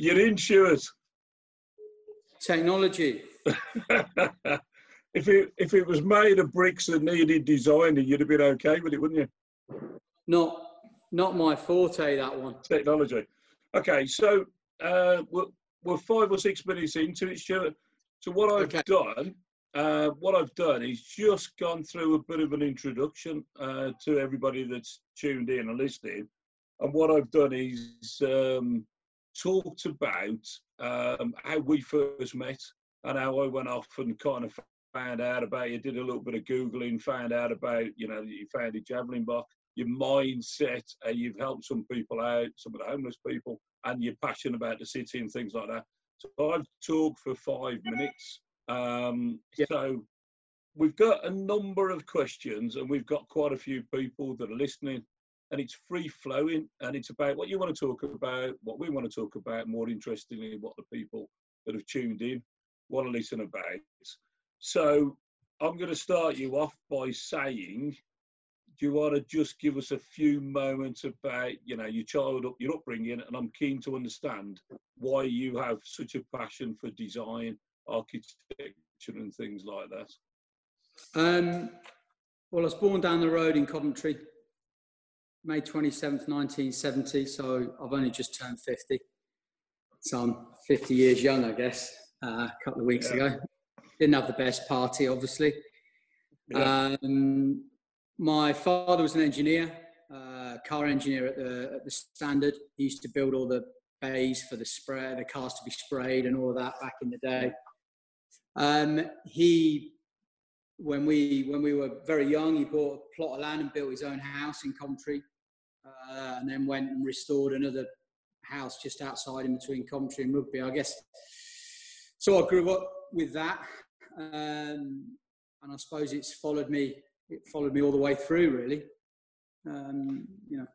You're in, Stuart. Technology. if it if it was made of bricks that needed designing, you'd have been okay with it, wouldn't you? Not not my forte. That one. Technology. Okay, so uh, we're, we're five or six minutes into it, Stuart. So what I've Okay. done, uh, what I've done is just gone through a bit of an introduction uh, to everybody that's tuned in and listening. And what I've done is um, talked about um, how we first met and how I went off and kind of found out about you, did a little bit of Googling, found out about, you know, you founded Javelin Block, your mindset, uh, you've helped some people out, some of the homeless people, and you're passionate about the city and things like that. So I've talked for five minutes. Um, Yeah. So we've got a number of questions and we've got quite a few people that are listening and it's free flowing and it's about what you want to talk about, what we want to talk about, more interestingly, what the people that have tuned in want to listen about. So I'm going to start you off by saying, do you want to just give us a few moments about, you know, your child, your upbringing, and I'm keen to understand why you have such a passion for design, architecture, and things like that. Um, well, I was born down the road in Coventry, May 27th, 1970. So I've only just turned 50. So I'm 50 years young, I guess, uh, a couple of weeks Yeah. ago. Didn't have the best party, obviously. Yeah. Um, my father was an engineer, uh, car engineer at the, at the Standard. He used to build all the bays for the spray, the cars to be sprayed and all of that back in the day. Um, he, when we when we were very young, he bought a plot of land and built his own house in Coventry, uh, and then went and restored another house just outside in between Coventry and Rugby. I guess. So I grew up with that, um, and I suppose it's followed me. It followed me all the way through, really. Um, you know,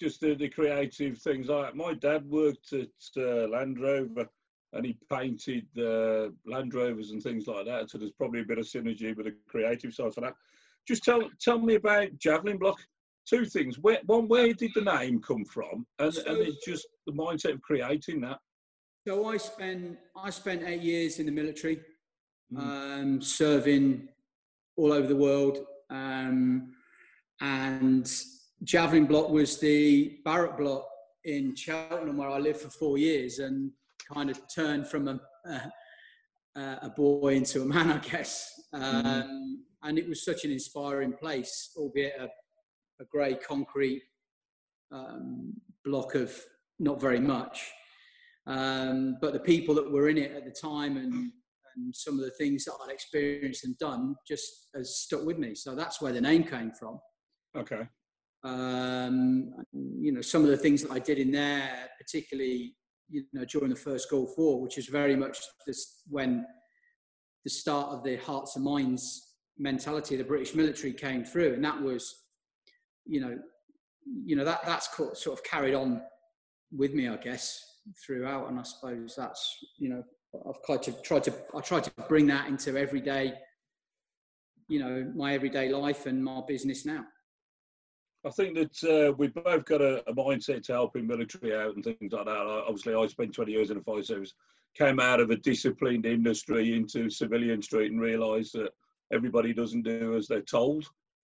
just the, the creative things like. My dad worked at uh, Land Rover and he painted uh, Land Rovers and things like that. So there's probably a bit of synergy with the creative side for that. Just tell tell me about Javelin Block. Two things. Where, one, where did the name come from? And, So- and it's just the mindset of creating that. So I spent I spent eight years in the military, Mm. um, serving all over the world, um, and Javelin Block was the barrack block in Cheltenham where I lived for four years, and kind of turned from a a, a boy into a man, I guess. Um, And it was such an inspiring place, albeit a, a grey concrete um, block of not very much. Um, but the people that were in it at the time and, and some of the things that I'd experienced and done just has stuck with me. So that's where the name came from. Okay. Um, you know, some of the things that I did in there, particularly, you know, during the first Gulf War, which is very much this when the start of the hearts and minds mentality of the British military came through, and that was, you know, you know that that's sort of carried on with me, I guess, throughout, and I suppose that's you know I've tried to try to I try to bring that into everyday, you know, my everyday life and my business now. I think that uh, we've both got a, a mindset to helping military out and things like that. I- Obviously, I spent 20 years in the fire service, came out of a disciplined industry into civilian street and realised that everybody doesn't do as they're told,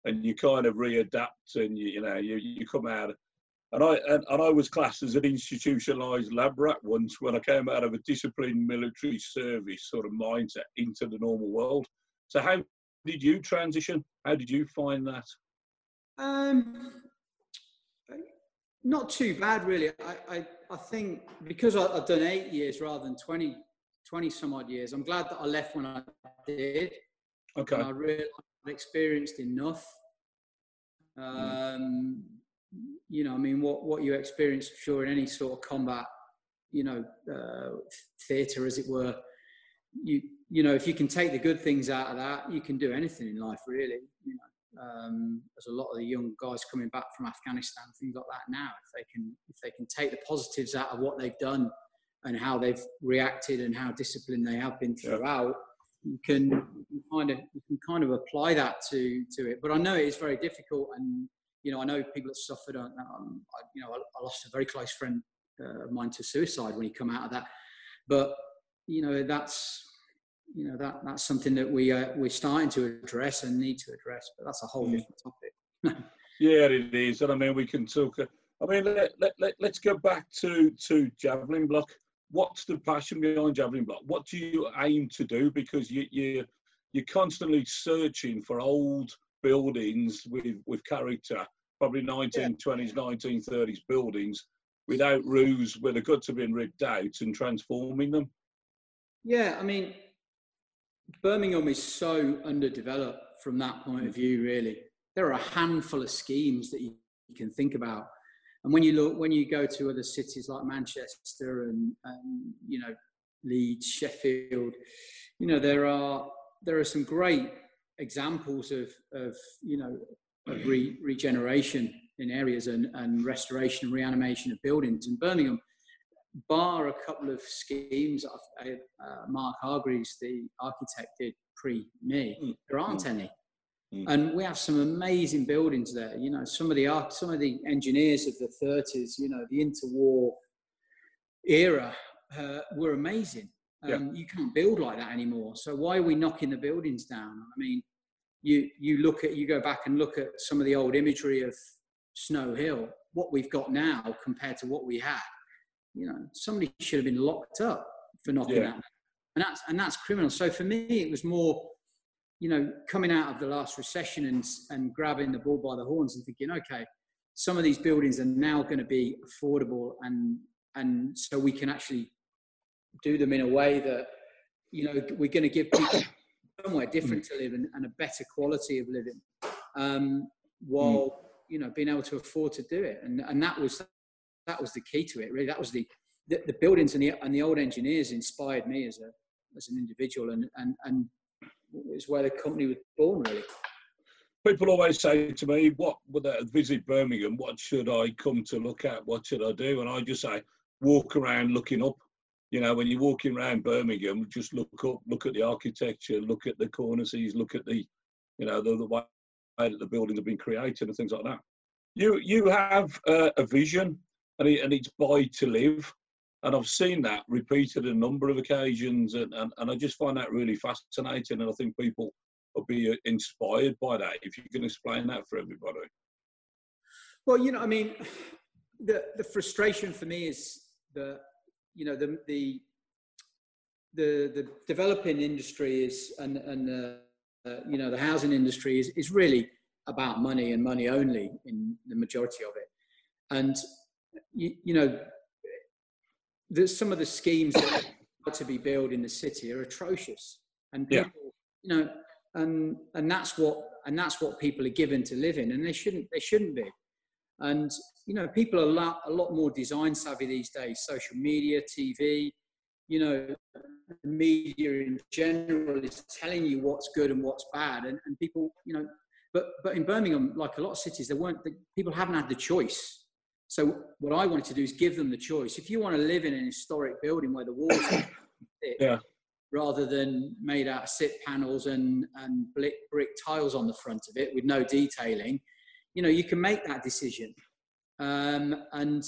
and you kind of readapt and you, you know you, you come out. And I and, and I was classed as an institutionalised lab rat once when I came out of a disciplined military service sort of mindset into the normal world. So how did you transition? How did you find that? Um, not too bad, really. I, I, I think because I, I've done eight years rather than 20, 20 some odd years, I'm glad that I left when I did. Okay. I realized I'd experienced enough. Um, you know, I mean, what, what you experience, sure, in any sort of combat, you know, uh, theatre, as it were, you, you know, if you can take the good things out of that, you can do anything in life, really. You know, um, there's a lot of the young guys coming back from Afghanistan, things like that now. If they can, if they can take the positives out of what they've done and how they've reacted and how disciplined they have been Yeah. throughout, you can you can kind of you can kind of apply that to to it. But I know it is very difficult, and you know I know people that suffered. Um, I, you know, I, I lost a very close friend uh, of mine to suicide when he come out of that. But you know, that's you know that that's something that we uh, we're starting to address and need to address. But that's a whole mm. different topic. yeah, it is, and I mean we can talk. Uh, I mean, let, let, let, let's go back to to javelin block. What's the passion behind javelin block? What do you aim to do? Because you you you're constantly searching for old buildings with with character, probably 1920s, 1930s buildings without roofs where the guts have been ripped out and transforming them. Yeah, I mean, Birmingham is so underdeveloped from that point of view, really. There are a handful of schemes that you, can think about. And when you look, when you go to other cities like Manchester and, and you know Leeds, Sheffield, you know there are there are some great examples of of you know of re- regeneration in areas and, and restoration and reanimation of buildings in Birmingham bar a couple of schemes uh, Mark Hargreaves, the architect, did pre me, mm. there aren't mm. any. Mm. And we have some amazing buildings there. You know, some of the art, some of the engineers of the 30s, you know, the interwar era uh, were amazing. Um, yeah. You can't build like that anymore. So why are we knocking the buildings down? I mean, you you look at you go back and look at some of the old imagery of Snow Hill. What we've got now compared to what we had you know, somebody should have been locked up for knocking yeah. that. And that's, and that's criminal. So for me, it was more, you know, coming out of the last recession and, and grabbing the ball by the horns and thinking, okay, some of these buildings are now going to be affordable and, and so we can actually do them in a way that, you know, we're going to give people somewhere different to live in and a better quality of living um, while, mm. you know, being able to afford to do it. And, and that was that was the key to it. Really, that was the the, the buildings and the and the old engineers inspired me as a as an individual, and and and it's where the company was born. Really. People always say to me, "What would I visit Birmingham? What should I come to look at? What should I do?" And I just say, "Walk around, looking up." You know, when you're walking around Birmingham, just look up, look at the architecture, look at the cornices, look at the, you know, the, the way that the buildings have been created and things like that. You you have uh, a vision and, it, and it's buy to live. And I've seen that repeated a number of occasions, and, and, and I just find that really fascinating. And I think people will be uh, inspired by that. If you can explain that for everybody. Well, you know, I mean, the the frustration for me is the, you know, the the the, the developing industry is and and uh, uh, you know the housing industry is is really about money and money only in the majority of it, and you, you know, there's some of the schemes that are to be built in the city are atrocious, and people, yeah. you know, and and that's what and that's what people are given to live in, and they shouldn't they shouldn't be. And you know, people are a lot, a lot more design savvy these days. Social media, TV, you know, media in general is telling you what's good and what's bad, and, and people, you know, but but in Birmingham, like a lot of cities, there weren't the, people haven't had the choice. So what I wanted to do is give them the choice. If you want to live in an historic building where the walls are thick, yeah. rather than made out of SIP panels and, and brick, brick tiles on the front of it with no detailing, you know, you can make that decision. Um, and,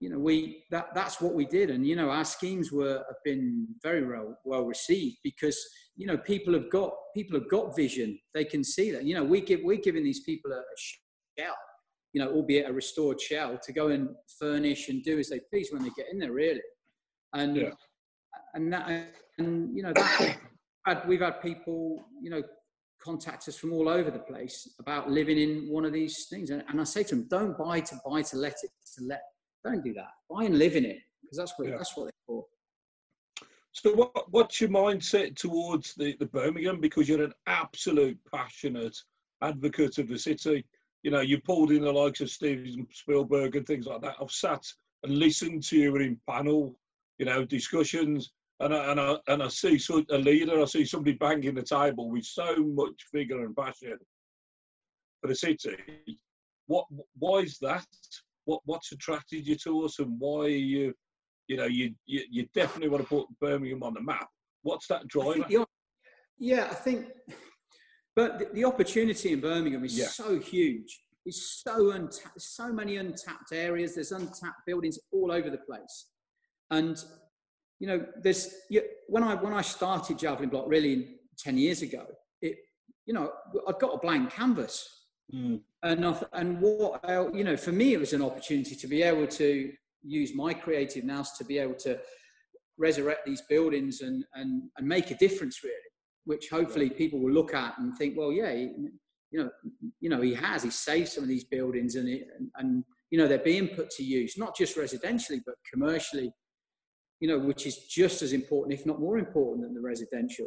you know, we, that, that's what we did. And, you know, our schemes were, have been very well, well received because, you know, people have got, people have got vision. They can see that, you know, we give, we're giving these people a, a shell you know, albeit a restored shell, to go and furnish and do as they please when they get in there, really. And yeah. and that and you know that we've had people, you know, contact us from all over the place about living in one of these things. And, and I say to them, don't buy to buy to let it to let. Don't do that. Buy and live in it because that's what yeah. that's what they're for. So what, what's your mindset towards the, the Birmingham? Because you're an absolute passionate advocate of the city you know, you pulled in the likes of Steven Spielberg and things like that. I've sat and listened to you in panel, you know, discussions, and I, and I, and I see so, a leader, I see somebody banging the table with so much vigor and passion for the city. What, why is that? What, what's attracted you to us, and why are you, you know, you, you, you definitely want to put Birmingham on the map? What's that driver? I yeah, I think but the, the opportunity in Birmingham is yeah. so huge. is so untapped, so many untapped areas. There's untapped buildings all over the place. And, you know, there's, when I, when I started Javelin Block really 10 years ago, it, you know, I've got a blank canvas. Mm. And, I, and what, you know, for me, it was an opportunity to be able to use my creative nous to be able to resurrect these buildings and, and, and make a difference really, which hopefully people will look at and think, well, yeah, you know, you know, he has, he saved some of these buildings and, it, and, and, you know, they're being put to use, not just residentially, but commercially, you know, which is just as important, if not more important than the residential.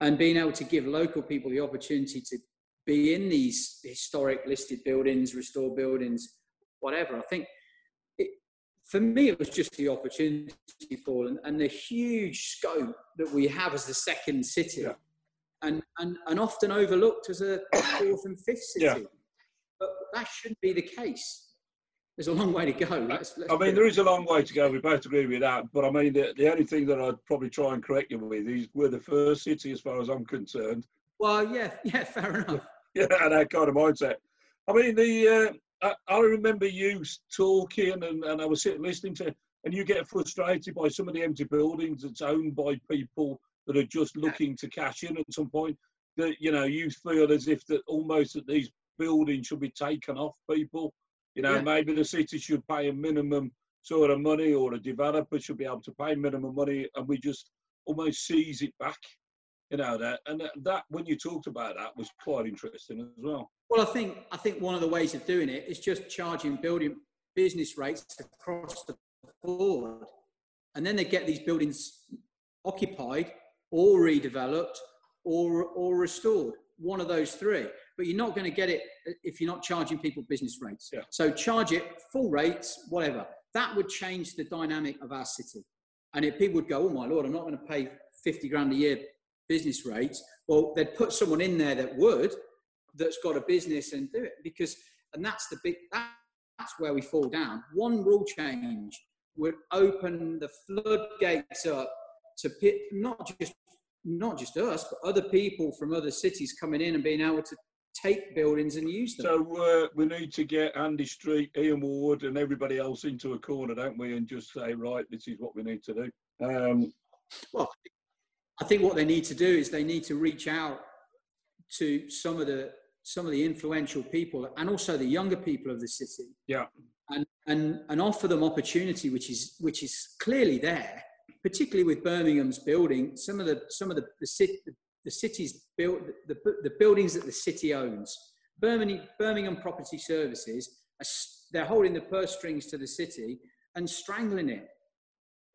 And being able to give local people the opportunity to be in these historic listed buildings, restored buildings, whatever. I think for me, it was just the opportunity, Paul, and, and the huge scope that we have as the second city, yeah. And, and, and often overlooked as a fourth and fifth city. Yeah. But that shouldn't be the case. There's a long way to go. Let's, let's I mean, there is a long way to go. We both agree with that. But I mean, the, the only thing that I'd probably try and correct you with is we're the first city, as far as I'm concerned. Well, yeah, yeah, fair enough. yeah, and that kind of mindset. I mean, the uh, I, I remember you talking, and, and I was sitting listening to, and you get frustrated by some of the empty buildings that's owned by people that are just looking to cash in at some point. That you know, you feel as if that almost that these buildings should be taken off people. You know, yeah. maybe the city should pay a minimum sort of money, or a developer should be able to pay minimum money, and we just almost seize it back you know that and that when you talked about that was quite interesting as well well i think i think one of the ways of doing it is just charging building business rates across the board and then they get these buildings occupied or redeveloped or or restored one of those three. But you're not going to get it if you're not charging people business rates. Yeah. so charge it full rates whatever. That would change the dynamic of our city. And if people would go oh my lord i'm not going to pay 50 grand a year business rates, well, they'd put someone in there that would, that's got a business and do it. Because, and that's the big, that's where we fall down. One rule change would open the floodgates up to not just not just us, but other people from other cities coming in and being able to take buildings and use them. So uh, we need to get Andy Street, Ian Ward, and everybody else into a corner, don't we? And just say, right, this is what we need to do. Um, well, I think what they need to do is they need to reach out to some of the some of the influential people and also the younger people of the city. Yeah. And and and offer them opportunity, which is which is clearly there, particularly with Birmingham's building. Some of the some of the the, city, the city's built the, the buildings that the city owns. Birmingham Birmingham Property Services they're holding the purse strings to the city and strangling it.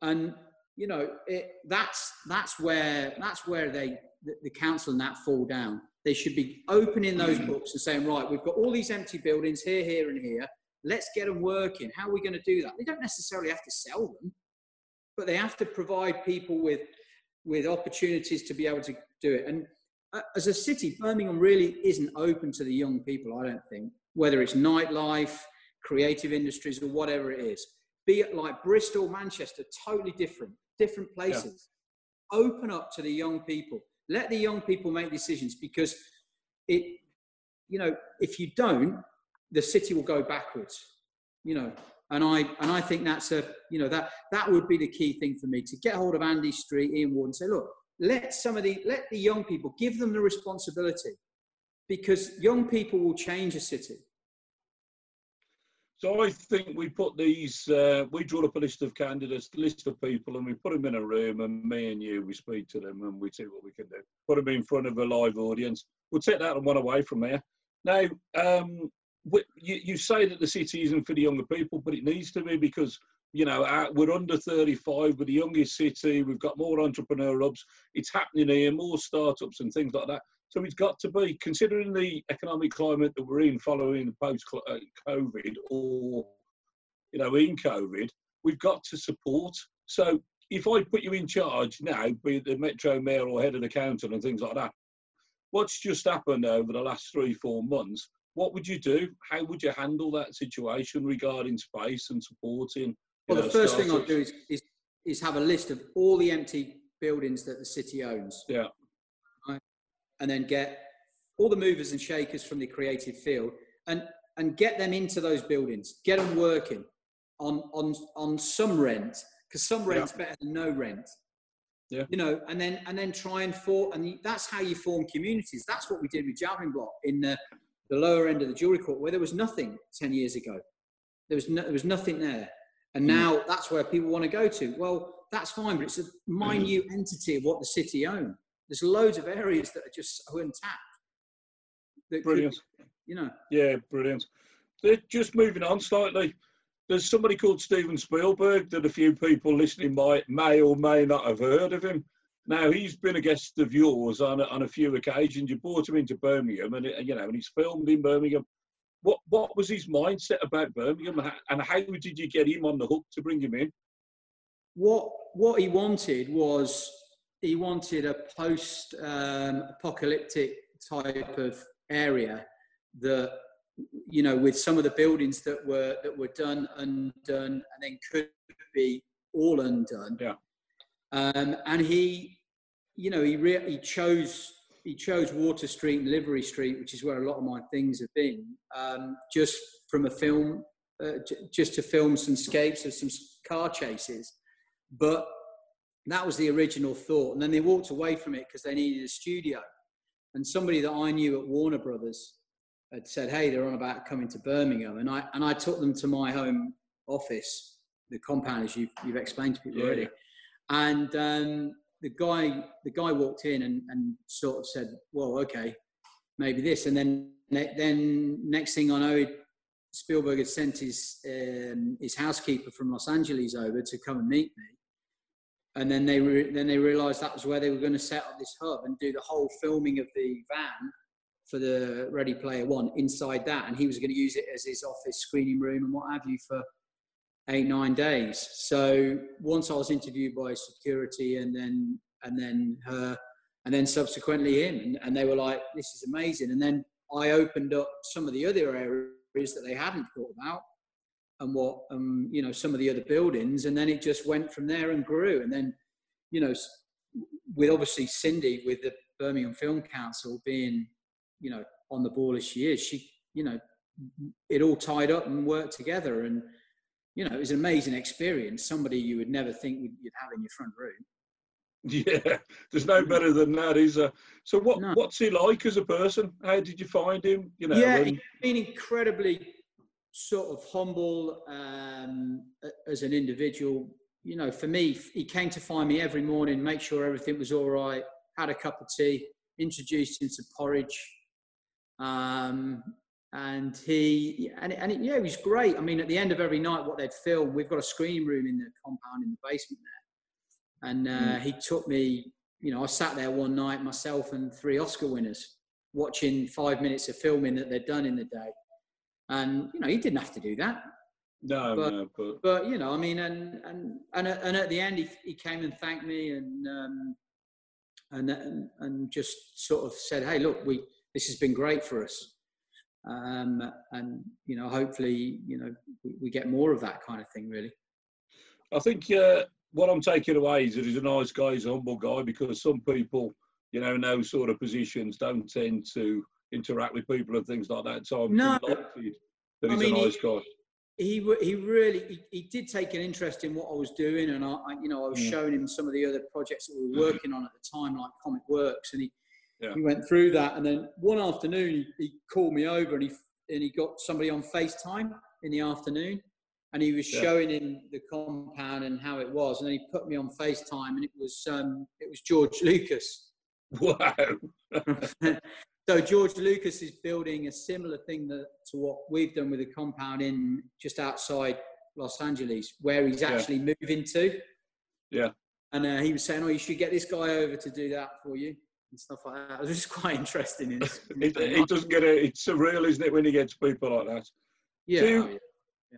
And you know, it, that's that's where that's where they the, the, council and that fall down. They should be opening those mm. books and saying, right, we've got all these empty buildings here, here, and here. Let's get them working. How are we going to do that? They don't necessarily have to sell them, but they have to provide people with with opportunities to be able to do it. And uh, as a city, Birmingham really isn't open to the young people. I don't think, whether it's nightlife, creative industries, or whatever it is. Be it like Bristol, Manchester, totally different different places. Yeah. Open up to the young people. Let the young people make decisions because it, you know, if you don't, the city will go backwards. You know, and I and I think that's a you know that that would be the key thing for me to get hold of Andy Street, Ian Ward, and say, look, let some of the let the young people give them the responsibility because young people will change a city. So I think we put these, uh, we draw up a list of candidates, list of people, and we put them in a room, and me and you, we speak to them, and we see what we can do. Put them in front of a live audience. We'll take that one away from there. Now, um, you, you say that the city isn't for the younger people, but it needs to be because you know, we're under 35, we're the youngest city, we've got more entrepreneur hubs, it's happening here, more startups and things like that. So it's got to be, considering the economic climate that we're in following post-COVID uh, or, you know, in COVID, we've got to support. So if I put you in charge now, be the Metro Mayor or head of the council and things like that, what's just happened over the last three, four months, what would you do? How would you handle that situation regarding space and supporting? Well, know, the first thing I'd do is, is, is have a list of all the empty buildings that the city owns. Yeah and then get all the movers and shakers from the creative field. And and get them into those buildings, get them working on on on some rent because some rent's yeah. better than no rent. Yeah. You know, and then and then try and form, and that's how you form communities. That's what we did with Javelin Block in the, the lower end of the Jewellery Quarter, where there was nothing ten years ago. There was no, there was nothing there, and mm. now that's where people want to go to. Well, that's fine, but it's a minute entity of what the city own. There's loads of areas that are just so untapped. Brilliant. Could, you know. Yeah, brilliant. They're just moving on slightly there's somebody called Steven Spielberg that a few people listening might may or may not have heard of him. Now he's been a guest of yours on a, on a few occasions. You brought him into Birmingham, and you know, and he's filmed in Birmingham. What what was his mindset about Birmingham, and how did you get him on the hook to bring him in? What what he wanted was he wanted a post um, apocalyptic type of area that you know, with some of the buildings that were that were done undone and then could be all undone. Yeah. Um, and he, you know, he re- he chose he chose Water Street and Livery Street, which is where a lot of my things have been, um, just from a film, uh, j- just to film some scapes of some car chases. But that was the original thought, and then they walked away from it because they needed a studio. And somebody that I knew at Warner Brothers had said, "Hey, they're on about coming to Birmingham," and I and I took them to my home office, the compound as you've you've explained to people yeah, already. And um, the guy the guy walked in and, and sort of said, "Well, okay, maybe this," and then then next thing I know, Spielberg had sent his um, his housekeeper from Los Angeles over to come and meet me. And then they re- then they realised that was where they were going to set up this hub and do the whole filming of the van for the Ready Player One inside that, and he was going to use it as his office screening room and what have you for eight nine days. So once I was interviewed by security, and then and then her, and then subsequently him, and, and they were like, "This is amazing." And then I opened up some of the other areas that they hadn't thought about, and what um you know some of the other buildings, and then it just went from there and grew, and then you know with obviously Cindy with the Birmingham Film Council being you know, on the ball as she is, she, you know, it all tied up and worked together. And, you know, it was an amazing experience. Somebody you would never think you'd have in your front room. Yeah, there's no better than that, is there? So, what no. what's he like as a person? How did you find him? You know, yeah, he's been incredibly sort of humble um, as an individual. You know, for me, he came to find me every morning, make sure everything was all right, had a cup of tea, introduced him to porridge, um, and he and, and it, yeah, it was great. I mean, at the end of every night, what they'd film, we've got a screen room in the compound in the basement there, and uh, mm. he took me. You know, I sat there one night myself and three Oscar winners watching five minutes of filming that they'd done in the day, and you know, he didn't have to do that. No, but, no, but but you know, I mean, and and and, and at the end, he, he came and thanked me and um, and and and just sort of said, "Hey, look, we this has been great for us. Um, and you know, hopefully, you know, we, we, get more of that kind of thing. Really, I think uh, what I'm taking away is that he's a nice guy, he's a humble guy, because some people, you know, in those sort of positions don't tend to interact with people and things like that. So I'm no, delighted that he's I mean, a nice guy. He, he really he, he, did take an interest in what I was doing, and I, I you know I was mm. showing him some of the other projects that we were working on at the time, like Comic Works, and he yeah. He went through that, and then one afternoon he, he called me over and he and he got somebody on FaceTime in the afternoon, and he was yeah. showing him the compound and how it was, and then he put me on FaceTime, and it was um, it was George Lucas. Wow. so George Lucas is building a similar thing that, to what we've done with the compound in just outside Los Angeles, where he's actually yeah. moving to. Yeah. And uh, he was saying, "Oh, you should get this guy over to do that for you." And stuff like that. It was just quite interesting. In, it, it, doesn't get a, it's surreal, isn't it, when you get to people like that? Yeah. So, oh, yeah.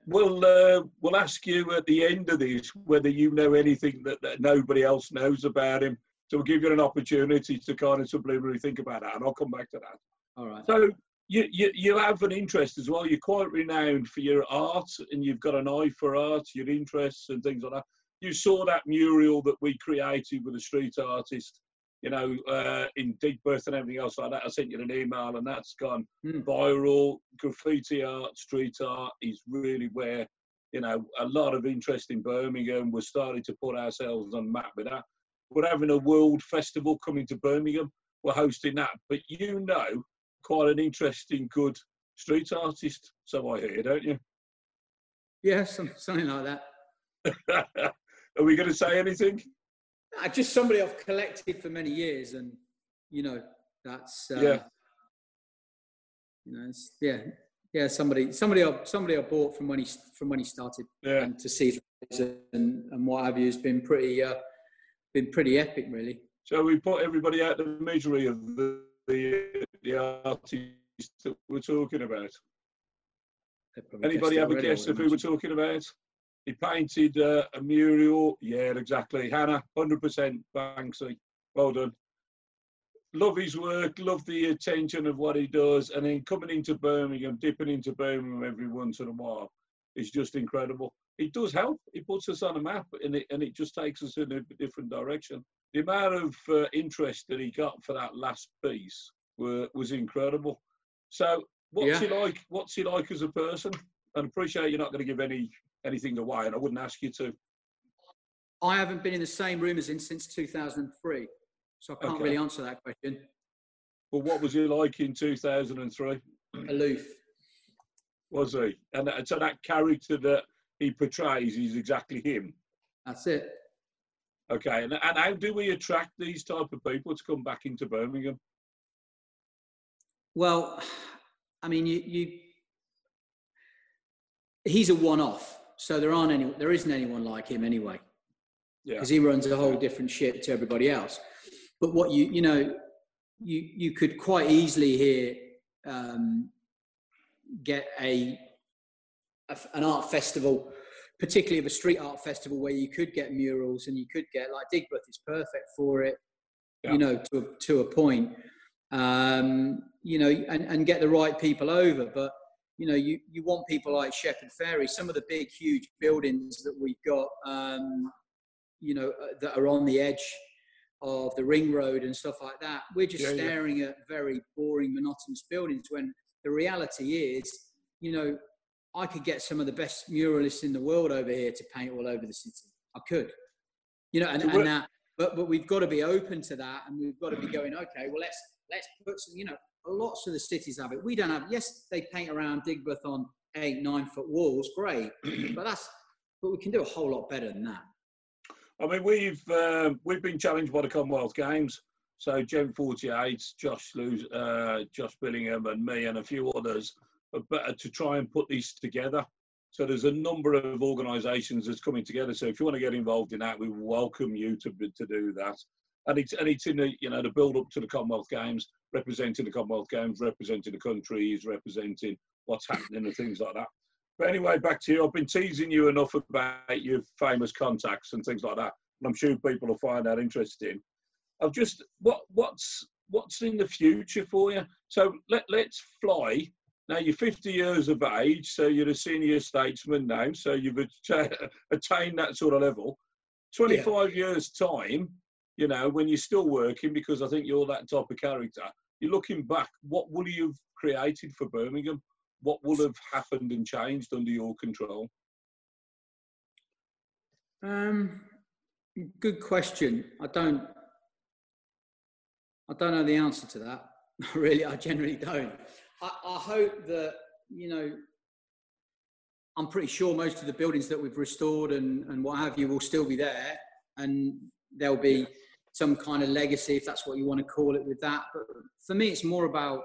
We'll uh, we'll ask you at the end of this whether you know anything that, that nobody else knows about him. So we'll give you an opportunity to kind of subliminally think about that, and I'll come back to that. All right. So you, you you have an interest as well. You're quite renowned for your art, and you've got an eye for art, your interests and things like that. You saw that mural that we created with a street artist you know, uh, in Digbeth and everything else like that. I sent you an email, and that's gone Mm. viral. Graffiti art, street art is really where you know a lot of interest in Birmingham. We're starting to put ourselves on the map with that. We're having a world festival coming to Birmingham. We're hosting that, but you know, quite an interesting, good street artist. So I hear, don't you? Yeah, some, something like that. Are we going to say anything? Just somebody I've collected for many years, and you know, that's uh, Yeah. You know, it's, yeah, yeah. Somebody, somebody, I, somebody I bought from when he from when he started, Yeah. and to see and and what have you has been pretty, uh, been pretty epic, really. So we put everybody out the misery of the the, the artist that we're talking about. Anybody have a guess of who we're talking about? He painted uh, a mural. Yeah, exactly. Hannah, 100% Banksy. Well done. Love his work, love the attention of what he does, and then coming into Birmingham, dipping into Birmingham every once in a while is just incredible. It does help. It puts us on a map, and it and it just takes us in a different direction. The amount of uh, interest that he got for that last piece were, was incredible. So, what's Yeah. he like? What's he like as a person? And appreciate you're not going to give any anything away, and I wouldn't ask you to. I haven't been in the same room as him since 2003, so I can't Okay. really answer that question. But what was he like in 2003? Aloof. Was he? And that- so that character that he portrays is exactly him. That's it. Okay, and, and how do we attract these type of people to come back into Birmingham? Well, I mean, you, you he's a one-off, so there aren't any, there isn't anyone like him anyway, Yeah, because he runs a whole different ship to everybody else. But what you, you know, you you could quite easily here um, get a an art festival, particularly of a street art festival where you could get murals and you could get like Digbeth is perfect for it, Yeah. you know, to a, to a point, um, you know, and, and get the right people over. But you know, you, you want people like Shepard Fairey, some of the big, huge buildings that we've got, um, you know, uh, that are on the edge of the ring road and stuff like that. We're just Yeah, yeah. staring at very boring, monotonous buildings when the reality is, you know, I could get some of the best muralists in the world over here to paint all over the city. I could, you know, and, So and that, but, but we've got to be open to that and we've got to be going, okay, well, let's, let's put some, you know, lots of the cities have it. We don't have, yes, they paint around Digbeth on eight, nine foot walls, great, but that's, but we can do a whole lot better than that. I mean we've um, we've been challenged by the Commonwealth Games. So Gen 48, Josh Lewis, uh, Josh Billingham, and me, and a few others, are better to try and put these together. So there's a number of organisations that's coming together. So if you want to get involved in that, we welcome you to to do that. And it's and it's in the you know the build up to the Commonwealth Games, representing the Commonwealth Games, representing the countries, representing what's happening and things like that. But anyway, back to you. I've been teasing you enough about your famous contacts and things like that, and I'm sure people will find that interesting. I've just what what's what's in the future for you? So let let's fly. Now you're 50 years of age, so you're a senior statesman now, so you've attained that sort of level. 25 years time, you know, when you're still working, because I think you're that type of character. You're looking back. What will you have created for Birmingham? What will have happened and changed under your control? Um, good question. I don't. I don't know the answer to that. really, I generally don't. I, I hope that you know. I'm pretty sure most of the buildings that we've restored and, and what have you will still be there, and there'll be some kind of legacy, if that's what you want to call it, with that. But for me, it's more about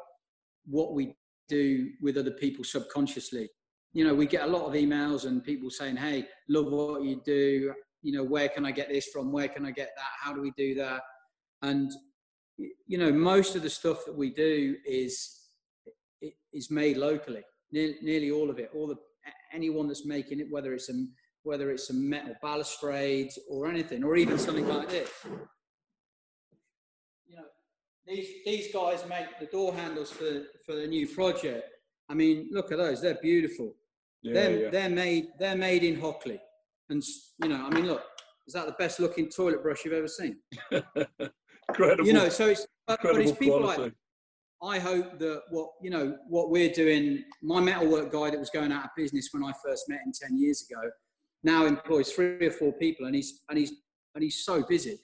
what we do with other people subconsciously you know, we get a lot of emails and people saying, "Hey, love what you do. You know, where can I get this from? Where can I get that? How do we do that?" And you know, most of the stuff that we do is is made locally. Ne- nearly all of it. All the anyone that's making it, whether it's a whether it's a metal balustrade or anything, or even something like this. These these guys make the door handles for for the new project. I mean, look at those; they're beautiful Yeah, they're, yeah. they're made they're made in Hockley, and you know, I mean, look, is that the best looking toilet brush you've ever seen? Incredible. You know, so it's but, but it's people quality. like I hope that what you know what we're doing. My metalwork guy that was going out of business when I first met him ten years ago now employs three or four people, and he's and he's and he's so busy,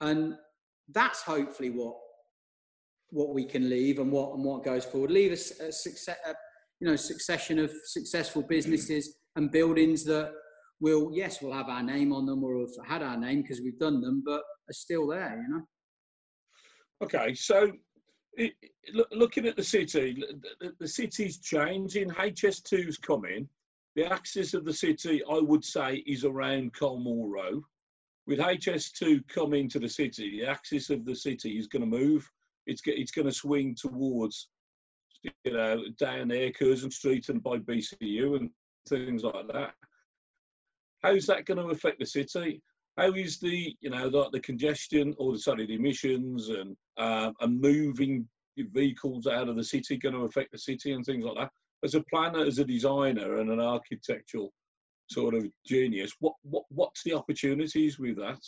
and that's hopefully what what we can leave and what and what goes forward. Leave us a, success, a, you know, succession of successful businesses and buildings that will, yes, we'll have our name on them or have had our name because we've done them, but are still there, you know. Okay, so it, look, looking at the city, the, the city's changing. HS2's coming. The axis of the city, I would say, is around Colmore Row. With HS2 coming to the city, the axis of the city is going to move. It's it's going to swing towards, you know, down there, Curzon Street and by BCU and things like that. How's that going to affect the city? How is the, you know, the, the congestion or the sorry, the emissions and um, and moving vehicles out of the city going to affect the city and things like that? As a planner, as a designer, and an architectural sort of genius, what what what's the opportunities with that?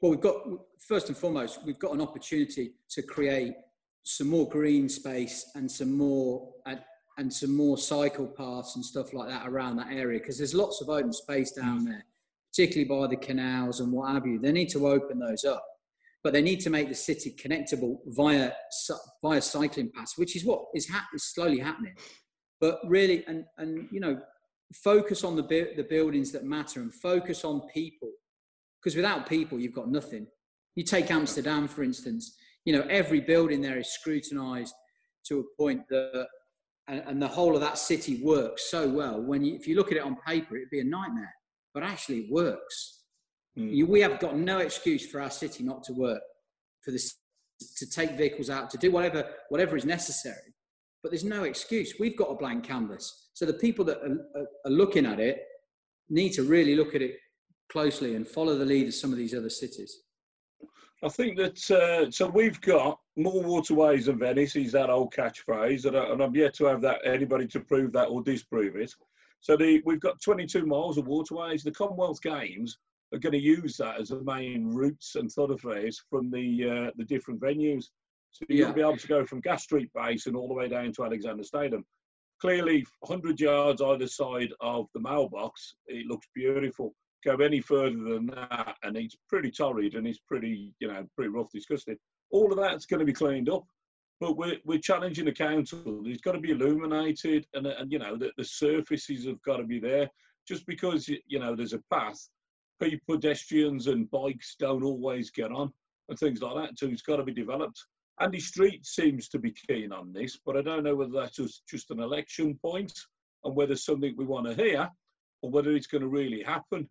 Well, we've got first and foremost, we've got an opportunity to create some more green space and some more and, and some more cycle paths and stuff like that around that area because there's lots of open space down mm. there, particularly by the canals and what have you. They need to open those up, but they need to make the city connectable via via cycling paths, which is what is, ha- is slowly happening. But really, and and you know, focus on the the buildings that matter and focus on people because without people, you've got nothing. You take Amsterdam, for instance, you know, every building there is scrutinized to a point that, and, and the whole of that city works so well. When you, if you look at it on paper, it'd be a nightmare, but actually it works. Mm. You, we have got no excuse for our city not to work, for this, to take vehicles out, to do whatever, whatever is necessary. But there's no excuse. We've got a blank canvas. So the people that are, are, are looking at it need to really look at it closely and follow the lead of some of these other cities? I think that uh, so we've got more waterways than Venice is that old catchphrase, and, I, and I'm yet to have that anybody to prove that or disprove it. So the, we've got 22 miles of waterways. The Commonwealth Games are going to use that as the main routes and thoroughfares from the uh, the different venues. So you'll yeah. be able to go from Gas Street Base and all the way down to Alexander Stadium. Clearly, 100 yards either side of the mailbox, it looks beautiful go any further than that, and it's pretty torrid and it's pretty, you know, pretty rough, disgusting. All of that's going to be cleaned up, but we're we're challenging the council. It's got to be illuminated, and and you know the, the surfaces have got to be there. Just because you know there's a path, pedestrians and bikes don't always get on, and things like that. So it's got to be developed. Andy Street seems to be keen on this, but I don't know whether that's just, just an election point and whether something we want to hear or whether it's going to really happen.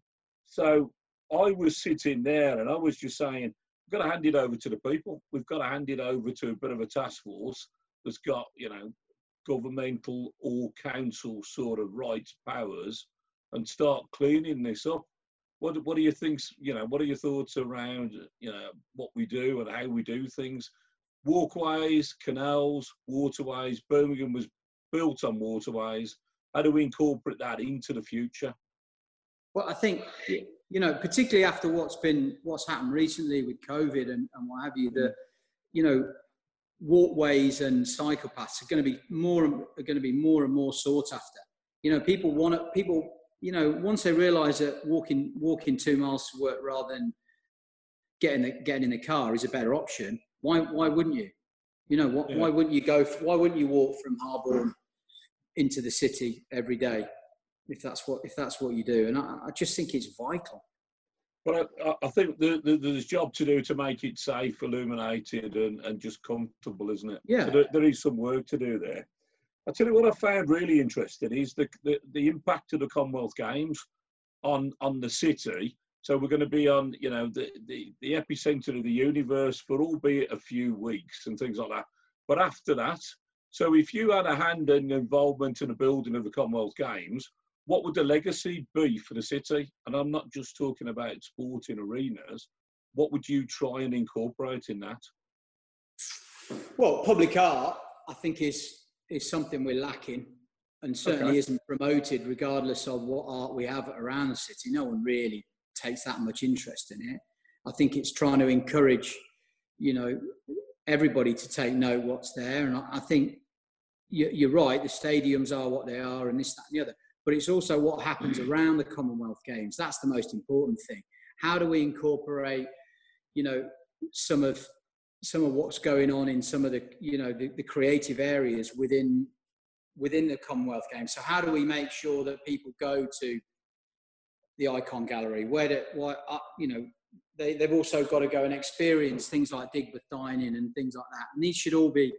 So I was sitting there and I was just saying, we've got to hand it over to the people. We've got to hand it over to a bit of a task force that's got, you know, governmental or council sort of rights powers and start cleaning this up. What, what do you think, you know, what are your thoughts around, you know, what we do and how we do things? Walkways, canals, waterways. Birmingham was built on waterways. How do we incorporate that into the future? Well, I think you know, particularly after what's been what's happened recently with COVID and, and what have you, the you know walkways and cycle paths are going to be more are going to be more and more sought after. You know, people want it. People, you know, once they realise that walking walking two miles to work rather than getting the, getting in the car is a better option, why why wouldn't you? You know, why, yeah. why wouldn't you go? Why wouldn't you walk from Harborne into the city every day? If that's what if that's what you do. And I, I just think it's vital. But I, I think the, the, there's a job to do to make it safe, illuminated, and, and just comfortable, isn't it? Yeah. So there, there is some work to do there. I tell you what I found really interesting is the, the, the impact of the Commonwealth Games on on the city. So we're going to be on, you know, the, the, the epicenter of the universe for albeit a few weeks and things like that. But after that, so if you had a hand and involvement in the building of the Commonwealth Games, what would the legacy be for the city? And I'm not just talking about sporting arenas. What would you try and incorporate in that? Well, public art, I think, is is something we're lacking, and certainly okay. isn't promoted, regardless of what art we have around the city. No one really takes that much interest in it. I think it's trying to encourage, you know, everybody to take note what's there. And I, I think you're right, the stadiums are what they are, and this, that, and the other. But it's also what happens around the Commonwealth Games. That's the most important thing. How do we incorporate, you know, some of some of what's going on in some of the, you know, the, the creative areas within within the Commonwealth Games. So how do we make sure that people go to the Ikon gallery? Where do, why, uh, you know, they, they've also got to go and experience things like Digbeth dining and things like that. And these should all be,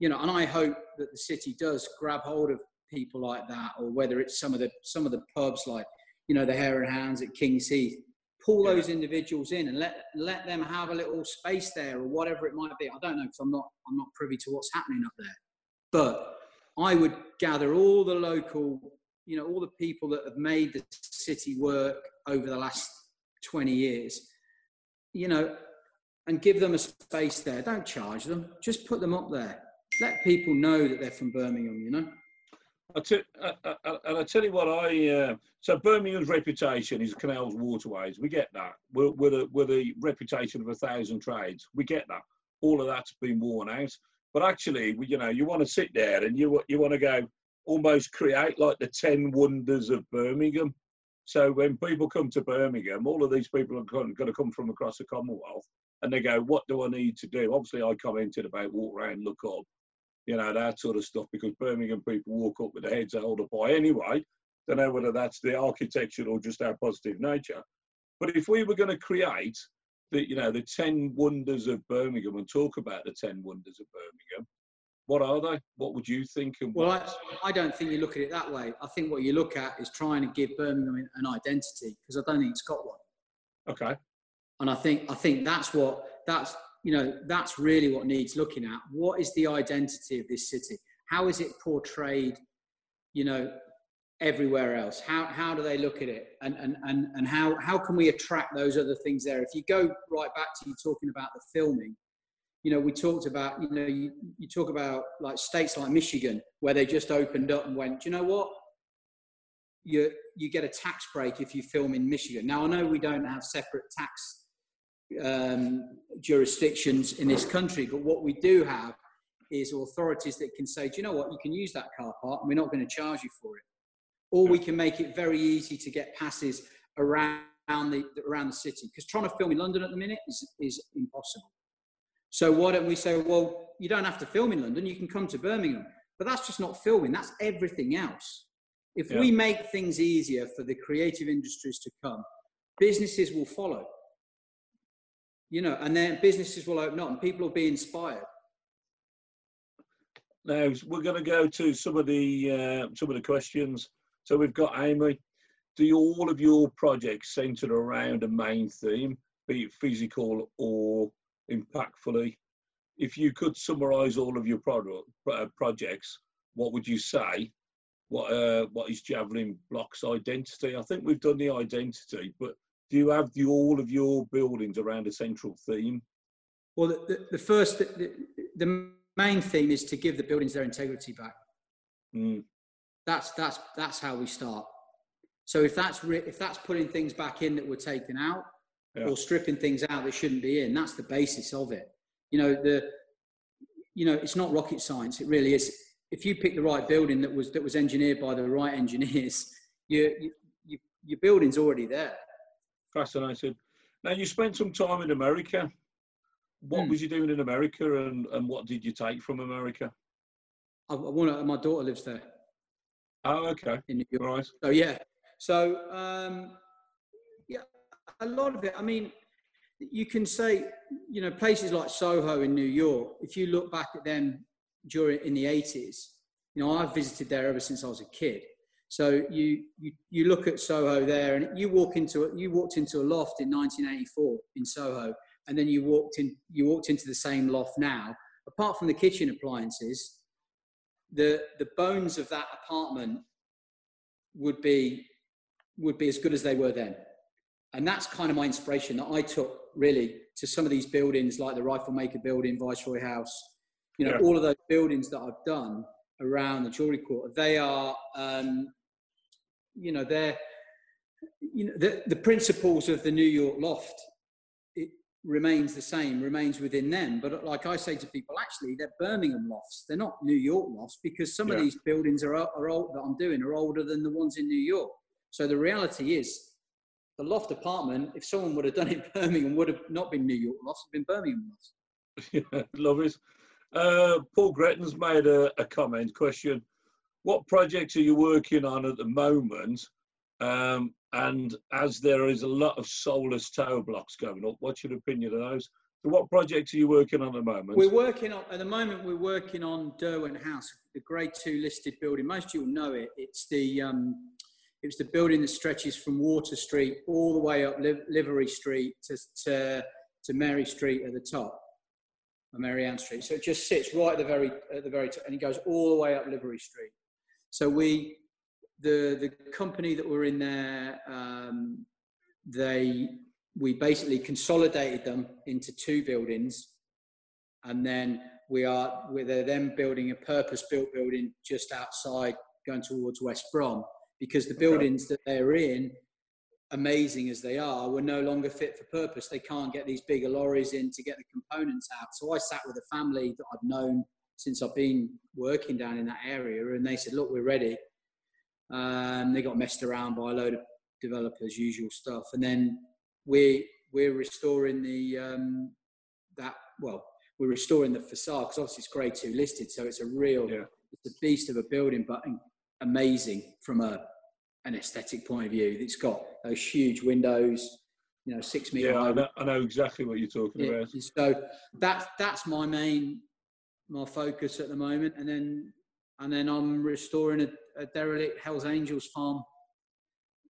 you know, and I hope that the city does grab hold of people like that, or whether it's some of the some of the pubs like, you know, the Hare and Hounds at King's Heath, pull yeah. those individuals in and let let them have a little space there or whatever it might be. I don't know because I'm not I'm not privy to what's happening up there, but I would gather all the local, you know, all the people that have made the city work over the last 20 years, you know, and give them a space there. Don't charge them, just put them up there. Let people know that they're from Birmingham, you know. T- I, I, uh, uh, uh, and I tell you what, I uh, so Birmingham's reputation is canals, waterways. We get that. We're, we're, the, we're the reputation of a thousand trades. We get that. All of that's been worn out. But actually, you know, you want to sit there and you you want to go almost create like the ten wonders of Birmingham. So when people come to Birmingham, all of these people are going to come from across the Commonwealth, and they go, "What do I need to do?" Obviously, I commented about walk around, look up, you know, that sort of stuff, because Birmingham people walk up with their heads held up high anyway. Don't know whether that's the architecture or just our positive nature. But if we were going to create the you know the ten wonders of Birmingham and talk about the ten wonders of Birmingham. What are they? What would you think? And well, I, I don't think you look at it that way. I think what you look at is trying to give Birmingham an identity because I don't think it's got one. Okay. And I think I think that's what that's you know that's really what needs looking at. What is the identity of this city? How is it portrayed? You know, everywhere else? How, how do they look at it? And, and, and, and how, how can we attract those other things there? If you go right back to you talking about the filming, you know, we talked about, you know, you, you talk about like states like Michigan, where they just opened up and went, do you know what? You, you get a tax break if you film in Michigan. Now, I know we don't have separate tax um, jurisdictions in this country, but what we do have is authorities that can say, do you know what? You can use that car park and we're not going to charge you for it or we can make it very easy to get passes around the around the city because trying to film in London at the minute is, is impossible. So why don't we say, well, you don't have to film in London, you can come to Birmingham. But that's just not filming, that's everything else. If yeah. we make things easier for the creative industries to come, businesses will follow. You know, and then businesses will open up and people will be inspired. Now we're going to go to some of the uh, some of the questions so we've got Amy. Do all of your projects centered around a main theme, be it physical or impactfully? If you could summarize all of your product, uh, projects, what would you say? What, uh, what is Javelin Block's identity? I think we've done the identity, but do you have the, all of your buildings around a central theme? Well, the, the, first, the, the, main theme is to give the buildings their integrity back. Mm. That's that's that's how we start. So if that's re- if that's putting things back in that were taken out, yeah. or stripping things out that shouldn't be in, that's the basis of it. You know the, you know it's not rocket science. It really is. If you pick the right building that was that was engineered by the right engineers, you, you, you your building's already there. Fascinating. Now you spent some time in America. What hmm. was you doing in America, and, and what did you take from America? I, I want to, my daughter lives there. Oh, okay. In New York. Right. So yeah. So um, yeah, a lot of it. I mean, you can say, you know, places like Soho in New York. If you look back at them during in the eighties, you know, I've visited there ever since I was a kid. So you you you look at Soho there, and you walk into you walked into a loft in 1984 in Soho, and then you walked in you walked into the same loft now. Apart from the kitchen appliances, the the bones of that apartment would be would be as good as they were then and that's kind of my inspiration that i took really to some of these buildings like the rifle maker building viceroy house you know yeah. all of those buildings that i've done around the Jewellery Quarter they are um, you know they're you know the, the principles of the new york loft it remains the same, remains within them. But like I say to people, actually, they're Birmingham lofts. They're not New York lofts because some yeah. of these buildings are, are old, that I'm doing are older than the ones in New York. So the reality is, the loft apartment, if someone would have done it in Birmingham, would have not been New York lofts, been Birmingham lofts. Yeah, love it. Uh, Paul Gretton's made a, a, comment question. What projects are you working on at the moment? Um, and as there is a lot of soulless tower blocks going up, what's your opinion of those? So what projects are you working on at the moment? We're working on, at the moment, we're working on Derwent House, the grade two listed building. Most people know it. It's the, um, it was the building that stretches from Water Street all the way up Livery Street to, to, to Mary Street at the top, Mary Ann Street. So it just sits right at the very, at the very top, and it goes all the way up Livery Street. So we, the the company that were in there, um, they we basically consolidated them into two buildings, and then we are we're then building a purpose-built building just outside, going towards West Brom, because the buildings that they're in, amazing as they are, were no longer fit for purpose. They can't get these bigger lorries in to get the components out. So I sat with a family that I've known since I've been working down in that area, and they said, "Look, we're ready." Um, they got messed around by a load of developers, usual stuff. And then we we're restoring the um, that well, we're restoring the facade because obviously it's grade two listed, so it's a real yeah. it's a beast of a building, but amazing from a an aesthetic point of view. It's got those huge windows, you know, six meter. Yeah, I know, I know, exactly what you're talking yeah, about. So that's that's my main my focus at the moment, and then and then I'm restoring a, a derelict Hell's Angels farm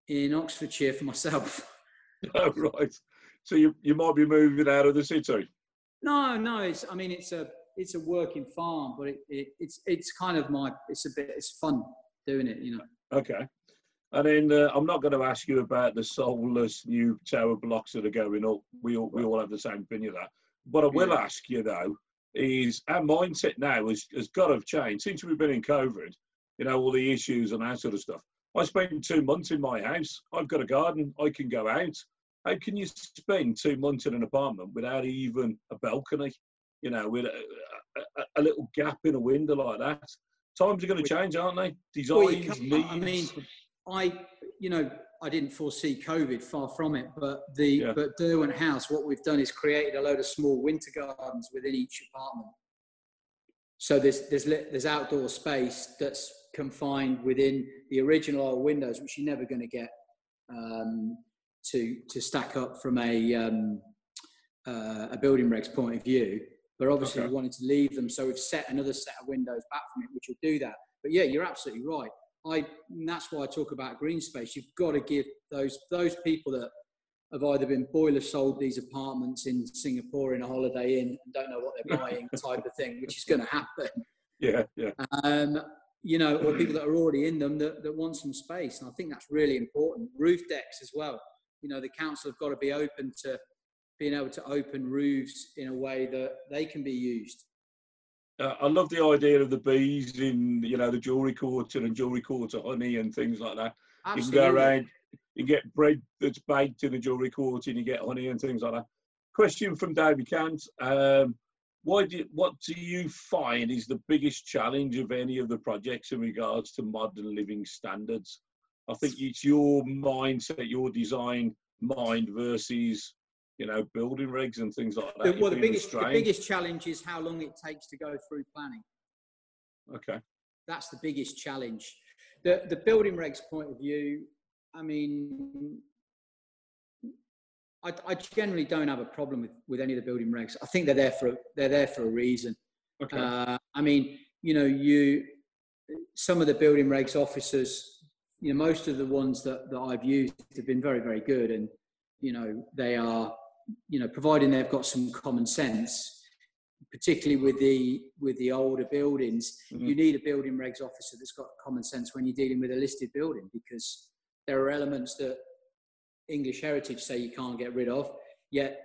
in Oxfordshire for myself. Oh, right. So you, you might be moving out of the city. No, no. It's I mean it's a it's a working farm, but it, it, it's it's kind of my it's a bit it's fun doing it, you know. Okay. And then uh, I'm not going to ask you about the soulless new tower blocks that are going up. We all, we all have the same opinion of that. What I will yeah. ask you though is our mindset now has, has got to have changed since we've been in COVID you know, all the issues and that sort of stuff. I spend two months in my house. I've got a garden. I can go out. How can you spend two months in an apartment without even a balcony? You know, with a, a, a little gap in a window like that. Times are going to change, aren't they? Designs, well, I mean, I, you know, I didn't foresee COVID, far from it. But the yeah. but Derwent House, what we've done is created a load of small winter gardens within each apartment. So there's there's there's outdoor space that's confined within the original old windows, which you're never going to get um, to to stack up from a um, uh, a building regs point of view. But obviously, okay. we wanted to leave them, so we've set another set of windows back from it, which will do that. But yeah, you're absolutely right. I that's why I talk about green space. You've got to give those those people that have either been boiler sold these apartments in Singapore in a holiday inn and don't know what they're buying type of thing, which is going to happen. Yeah, yeah. Um, you know, or people that are already in them that, that want some space. And I think that's really important. Roof decks as well. You know, the council have got to be open to being able to open roofs in a way that they can be used. Uh, I love the idea of the bees in, you know, the jewellery quarter and jewellery quarter honey and things like that. Absolutely. You can go around, you get bread that's baked in the jewellery quarter and you get honey and things like that. Question from David Kant. Um, why do, what do you find is the biggest challenge of any of the projects in regards to modern living standards? I think it's your mindset, your design mind versus you know building regs and things like that. Well, the biggest the biggest challenge is how long it takes to go through planning. Okay, that's the biggest challenge. The the building regs point of view. I mean, I, I, generally don't have a problem with, with any of the building regs. I think they're there for they're there for a reason. Okay. Uh, I mean, you know, you some of the building regs officers, you know, most of the ones that, that I've used have been very very good, and you know, they are, you know, providing they've got some common sense. Particularly with the with the older buildings, mm-hmm. you need a building regs officer that's got common sense when you're dealing with a listed building because there are elements that English heritage say you can't get rid of. Yet,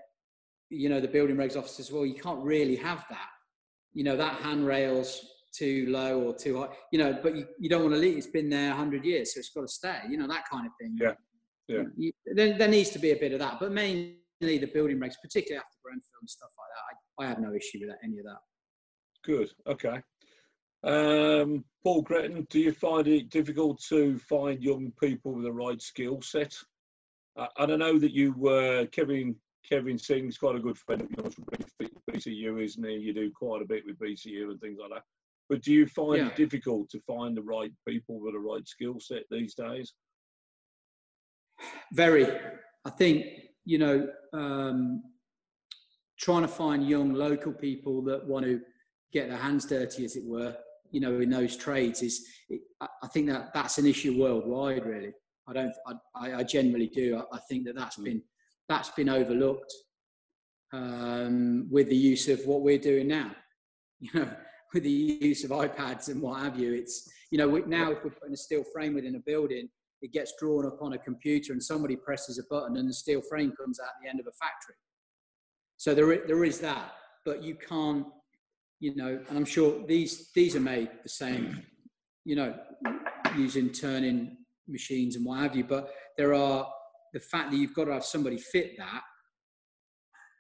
you know, the building regs office says, well, you can't really have that. You know, that handrail's too low or too high, you know, but you, you don't want to leave. It's been there 100 years, so it's got to stay, you know, that kind of thing. Yeah. Yeah. You, there, there needs to be a bit of that. But mainly, the building regs, particularly after Grenfell and stuff like that, I, I have no issue with that, any of that. Good. Okay. Um, Paul Gretton, do you find it difficult to find young people with the right skill set? Uh, and I know that you, uh, Kevin Kevin Singh's quite a good friend of yours from BCU, isn't he? You do quite a bit with BCU and things like that. But do you find Yeah. it difficult to find the right people with the right skill set these days? Very. I think, you know, um, trying to find young local people that want to get their hands dirty, as it were, you know, in those trades is, it, I think that that's an issue worldwide, really. I don't, I, I- generally do. I, I think that that's Mm. been, that's been overlooked um, with the use of what we're doing now. You know, with the use of iPads and what have you. It's, you know, we, now if we're putting a steel frame within a building, it gets drawn up on a computer and somebody presses a button and the steel frame comes out at the end of a factory. So there, there is that, but you can't, you know, and I'm sure these, these are made the same, you know, using turning machines and what have you, but there are, the fact that you've got to have somebody fit that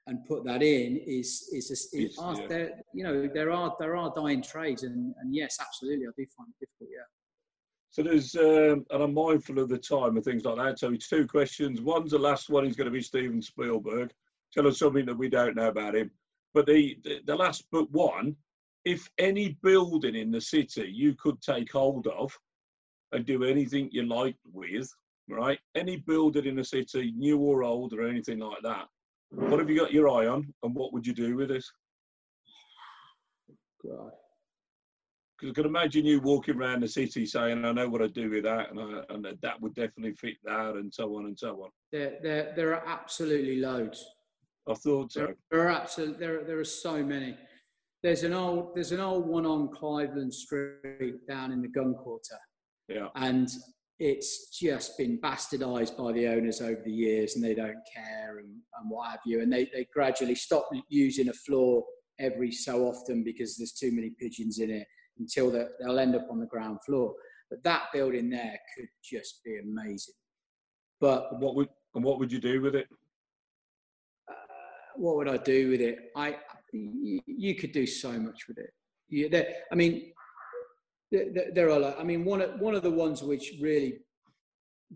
and put that in is, is, is, is yeah. there, you know, there are, there are dying trades and, and yes, absolutely, I do find it difficult, yeah. So there's, um, and I'm mindful of the time and things like that. So it's two questions. One's the last one is going to be Steven Spielberg. Tell us something that we don't know about him. But the, the, the last but one, if any building in the city you could take hold of and do anything you like with, right? Any building in the city, new or old or anything like that, what have you got your eye on and what would you do with it? God. Because I can imagine you walking around the city saying, I know what I'd do with that, and, I, and that- would definitely fit that, and so on and so on. There, there, there are absolutely loads. I thought so. There, there are absolutely there, there are so many. There's an old there's an old one on Cliveland Street down in the Gun Quarter, Yeah. and it's just been bastardised by the owners over the years, and they don't care and, and what have you. And they, they gradually stop using a floor every so often because there's too many pigeons in it until they- they'll end up on the ground floor. But that building there could just be amazing. But And what would and what would you do with it? uh, what would I do with it? I you, could do so much with it. You, there, I mean, there, there- there are. Like, I mean, one of one of the ones which really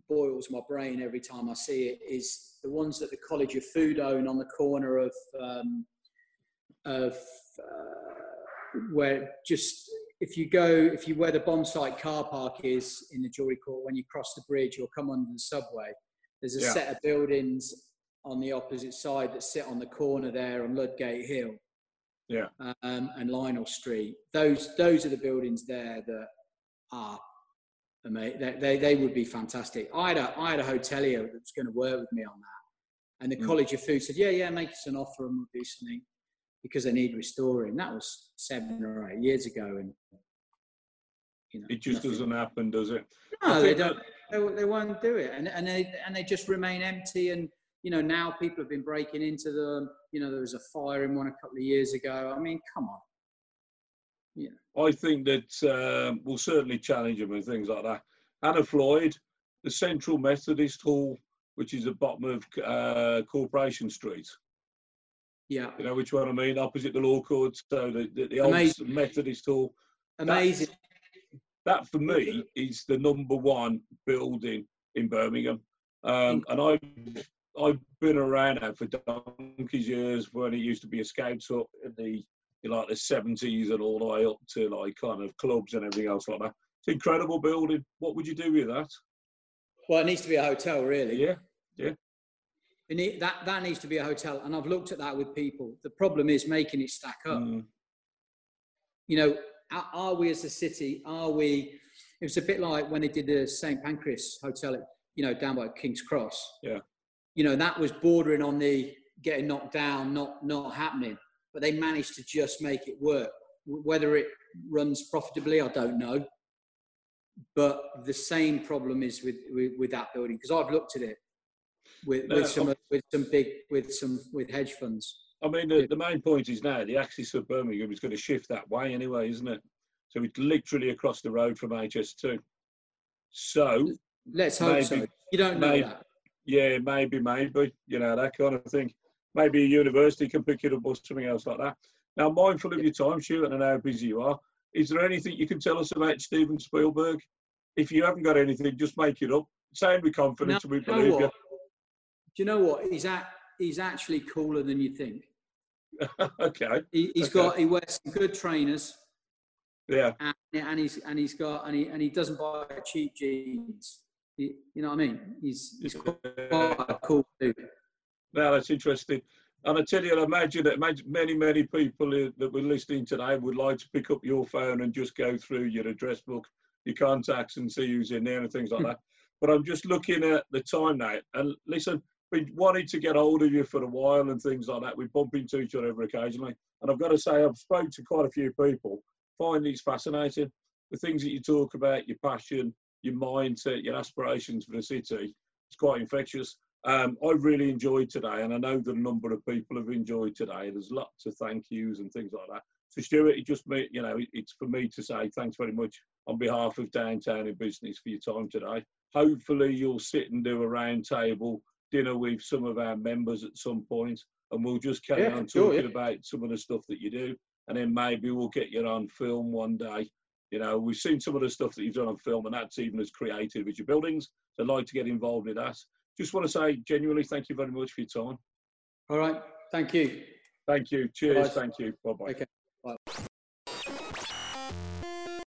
boils my brain every time I see it is the ones that the College of Food own on the corner of um, of uh, where just if you go if you where the bomb site car park is in the Jewellery Quarter when you cross the bridge or come under the subway there's a Yeah. set of buildings on the opposite side that sit on the corner there on Ludgate Hill Yeah. um, and Lionel Street. Those those are the buildings there that are amazing. They, they, they would be fantastic. I had a I had a hotelier that was going to work with me on that, and the Mm. College of Food said, "Yeah, yeah, make us an offer and we'll do something because they need restoring." That was seven or eight years ago, and you know, It just nothing- doesn't happen, does it? No, they don't. They, they won't do it, and and they and they just remain empty. And you know, now people have been breaking into them. You know, there was a fire in one a couple of years ago. I mean, come on. Yeah. I think that um, we'll certainly challenge them and things like that. Anna Floyd, the Central Methodist Hall, which is at bottom of uh, Corporation Street. Yeah, You know which one I mean? Opposite the law court. So the, the, the old Amazing. Methodist Hall. amazing. That for me is the number one building in Birmingham. Um, and I've I've been around that for donkey's years when it used to be a scouts hut in the in like the seventies and all the way up to like kind of clubs and everything else like that. It's an incredible building. What would you do with that? Well, it needs to be a hotel, really. Yeah. It that that needs to be a hotel, and I've looked at that with people. The problem is making it stack up. Mm, You know, are, are we as a city? Are we? It was a bit like when they did the St Pancras Hotel, at, you know, down by King's Cross. Yeah. You know, that was bordering on the getting knocked down, not not happening. But they managed to just make it work. Whether it runs profitably, I don't know. But the same problem is with with, with that building because I've looked at it with, No, with some with some big with some with hedge funds. I mean, the, the main point is now the axis of Birmingham is going to shift that way anyway, isn't it? So it's literally across the road from HS2. So Let's hope so. You don't know maybe- that. Yeah, maybe, maybe, you know, that kind of thing. Maybe a university can pick it up or something else like that. Now, mindful of your time, Stuart, and how busy you are, is there anything you can tell us about Steven Spielberg? If you haven't got anything, just make it up. Say with confidence, no, we believe you. Do you know what? He's at, he's actually cooler than you think. okay. He, has okay. got he wears some good trainers. Yeah. And, and he's and he's got and he and he doesn't buy cheap jeans. He, you know what I mean? He's he's quite a cool dude. Now that's interesting. And I tell you, I imagine that many, many people that were listening today would like to pick up your phone and just go through your address book, your contacts, and see who's in there and things like that. But I'm just looking at the time now. And listen, we wanted to get hold of you for a while and things like that. We bump into each other occasionally. And I've got to say, I've spoken to quite a few people, find these fascinating. The things that you talk about, your passion, your mindset, your aspirations for the city, it's quite infectious. Um, I really enjoyed today, and I know a number of people have enjoyed today. There's lots of thank yous and things like that. So, Stuart, it just me, you know, it's for me to say thanks very much on behalf of Downtown in Business for your time today. Hopefully, you'll sit and do a round table dinner with some of our members at some point, and we'll just carry yeah, on talking sure, yeah. about some of the stuff that you do, and then maybe we'll get you on film one day. You know, we've seen some of the stuff that you've done on film, and that's even as creative as your buildings. So I'd like to get involved in that. Just want to say genuinely thank you very much for your time. All right. Thank you. Thank you. Cheers. Bye. Thank you. Bye bye. Okay. Bye.